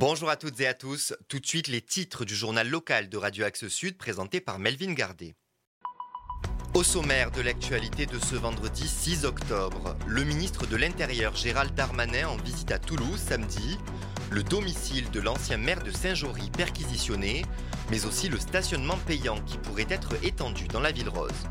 Bonjour à toutes et à tous. Tout de suite, les titres du journal local de Radio Axe Sud présenté par Melvin Gardet. Au sommaire de l'actualité de ce vendredi 6 octobre, le ministre de l'Intérieur Gérald Darmanin en visite à Toulouse samedi, le domicile de l'ancien maire de Saint-Jory perquisitionné, mais aussi le stationnement payant qui pourrait être étendu dans la ville rose.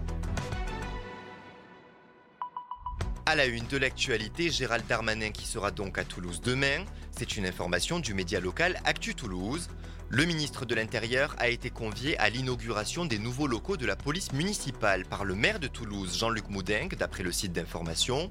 À la une de l'actualité, Gérald Darmanin qui sera donc à Toulouse demain. C'est une information du média local Actu Toulouse. Le ministre de l'Intérieur a été convié à l'inauguration des nouveaux locaux de la police municipale par le maire de Toulouse, Jean-Luc Moudingue, d'après le site d'information.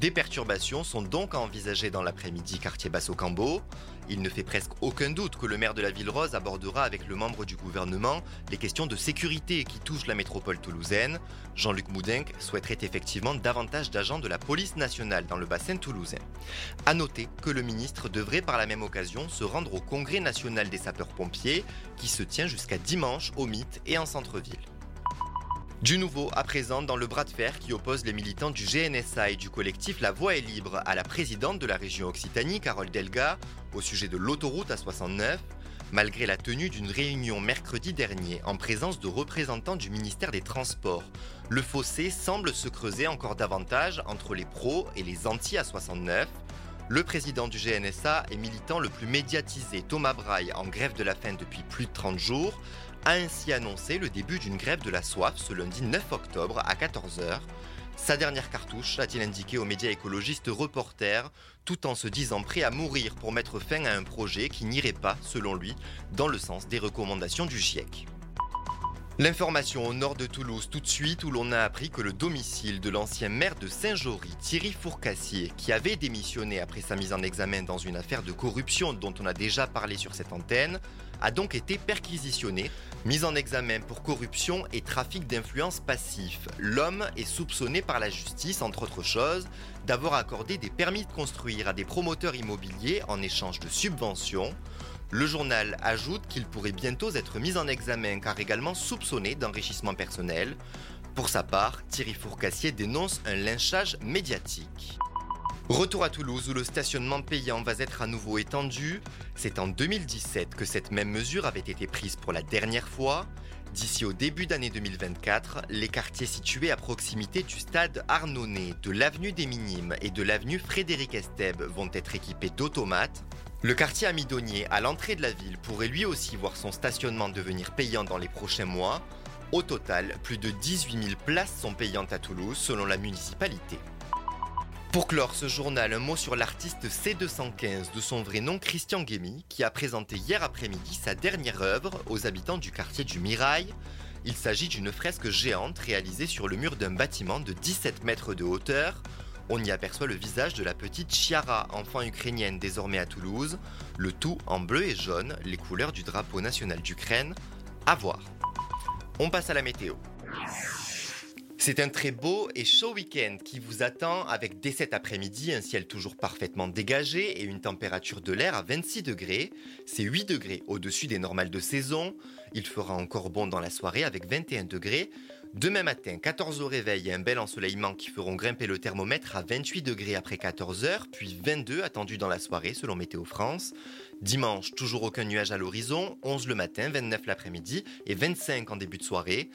Des perturbations sont donc à envisager dans l'après-midi quartier Basso-Cambo. Il ne fait presque aucun doute que le maire de la Ville Rose abordera avec le membre du gouvernement les questions de sécurité qui touchent la métropole toulousaine. Jean-Luc Moudinque souhaiterait effectivement davantage d'agents de la police nationale dans le bassin toulousain. A noter que le ministre devrait par la même occasion se rendre au Congrès national des sapeurs-pompiers qui se tient jusqu'à dimanche au Mythe et en centre-ville. Du nouveau à présent dans le bras de fer qui oppose les militants du GNSA et du collectif La Voix est libre à la présidente de la région Occitanie, Carole Delga, au sujet de l'autoroute A69, malgré la tenue d'une réunion mercredi dernier en présence de représentants du ministère des Transports. Le fossé semble se creuser encore davantage entre les pros et les anti-A69. Le président du GNSA et militant le plus médiatisé, Thomas Braille, en grève de la faim depuis plus de 30 jours, a ainsi annoncé le début d'une grève de la soif ce lundi 9 octobre à 14h. Sa dernière cartouche, a-t-il indiqué aux médias écologistes reporters, tout en se disant prêt à mourir pour mettre fin à un projet qui n'irait pas, selon lui, dans le sens des recommandations du GIEC. L'information au nord de Toulouse tout de suite où l'on a appris que le domicile de l'ancien maire de Saint-Jory, Thierry Fourcassier, qui avait démissionné après sa mise en examen dans une affaire de corruption dont on a déjà parlé sur cette antenne, a donc été perquisitionné, mis en examen pour corruption et trafic d'influence passif. L'homme est soupçonné par la justice, entre autres choses, d'avoir accordé des permis de construire à des promoteurs immobiliers en échange de subventions. Le journal ajoute qu'il pourrait bientôt être mis en examen car également soupçonné d'enrichissement personnel. Pour sa part, Thierry Fourcassier dénonce un lynchage médiatique. Retour à Toulouse où le stationnement payant va être à nouveau étendu. C'est en 2017 que cette même mesure avait été prise pour la dernière fois. D'ici au début d'année 2024, les quartiers situés à proximité du stade Arnonnet, de l'avenue des Minimes et de l'avenue Frédéric Estèbe vont être équipés d'automates. Le quartier amidonnier à l'entrée de la ville pourrait lui aussi voir son stationnement devenir payant dans les prochains mois. Au total, plus de 18 000 places sont payantes à Toulouse selon la municipalité. Pour clore ce journal, un mot sur l'artiste C215 de son vrai nom Christian Guémy, qui a présenté hier après-midi sa dernière œuvre aux habitants du quartier du Mirail. Il s'agit d'une fresque géante réalisée sur le mur d'un bâtiment de 17 mètres de hauteur. On y aperçoit le visage de la petite Chiara, enfant ukrainienne désormais à Toulouse, le tout en bleu et jaune, les couleurs du drapeau national d'Ukraine. À voir. On passe à la météo. C'est un très beau et chaud week-end qui vous attend avec dès cet après-midi un ciel toujours parfaitement dégagé et une température de l'air à 26 degrés. C'est 8 degrés au-dessus des normales de saison. Il fera encore bon dans la soirée avec 21 degrés. Demain matin, 14 au réveil et un bel ensoleillement qui feront grimper le thermomètre à 28 degrés après 14 heures, puis 22 attendus dans la soirée selon Météo France. Dimanche, toujours aucun nuage à l'horizon, 11 le matin, 29 l'après-midi et 25 en début de soirée.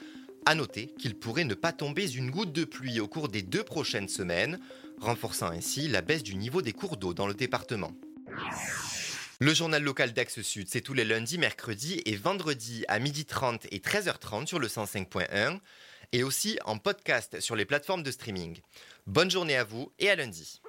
À noter qu'il pourrait ne pas tomber une goutte de pluie au cours des deux prochaines semaines, renforçant ainsi la baisse du niveau des cours d'eau dans le département. Le journal local d'Axe Sud, c'est tous les lundis, mercredis et vendredis à 12h30 et 13h30 sur le 105.1 et aussi en podcast sur les plateformes de streaming. Bonne journée à vous et à lundi.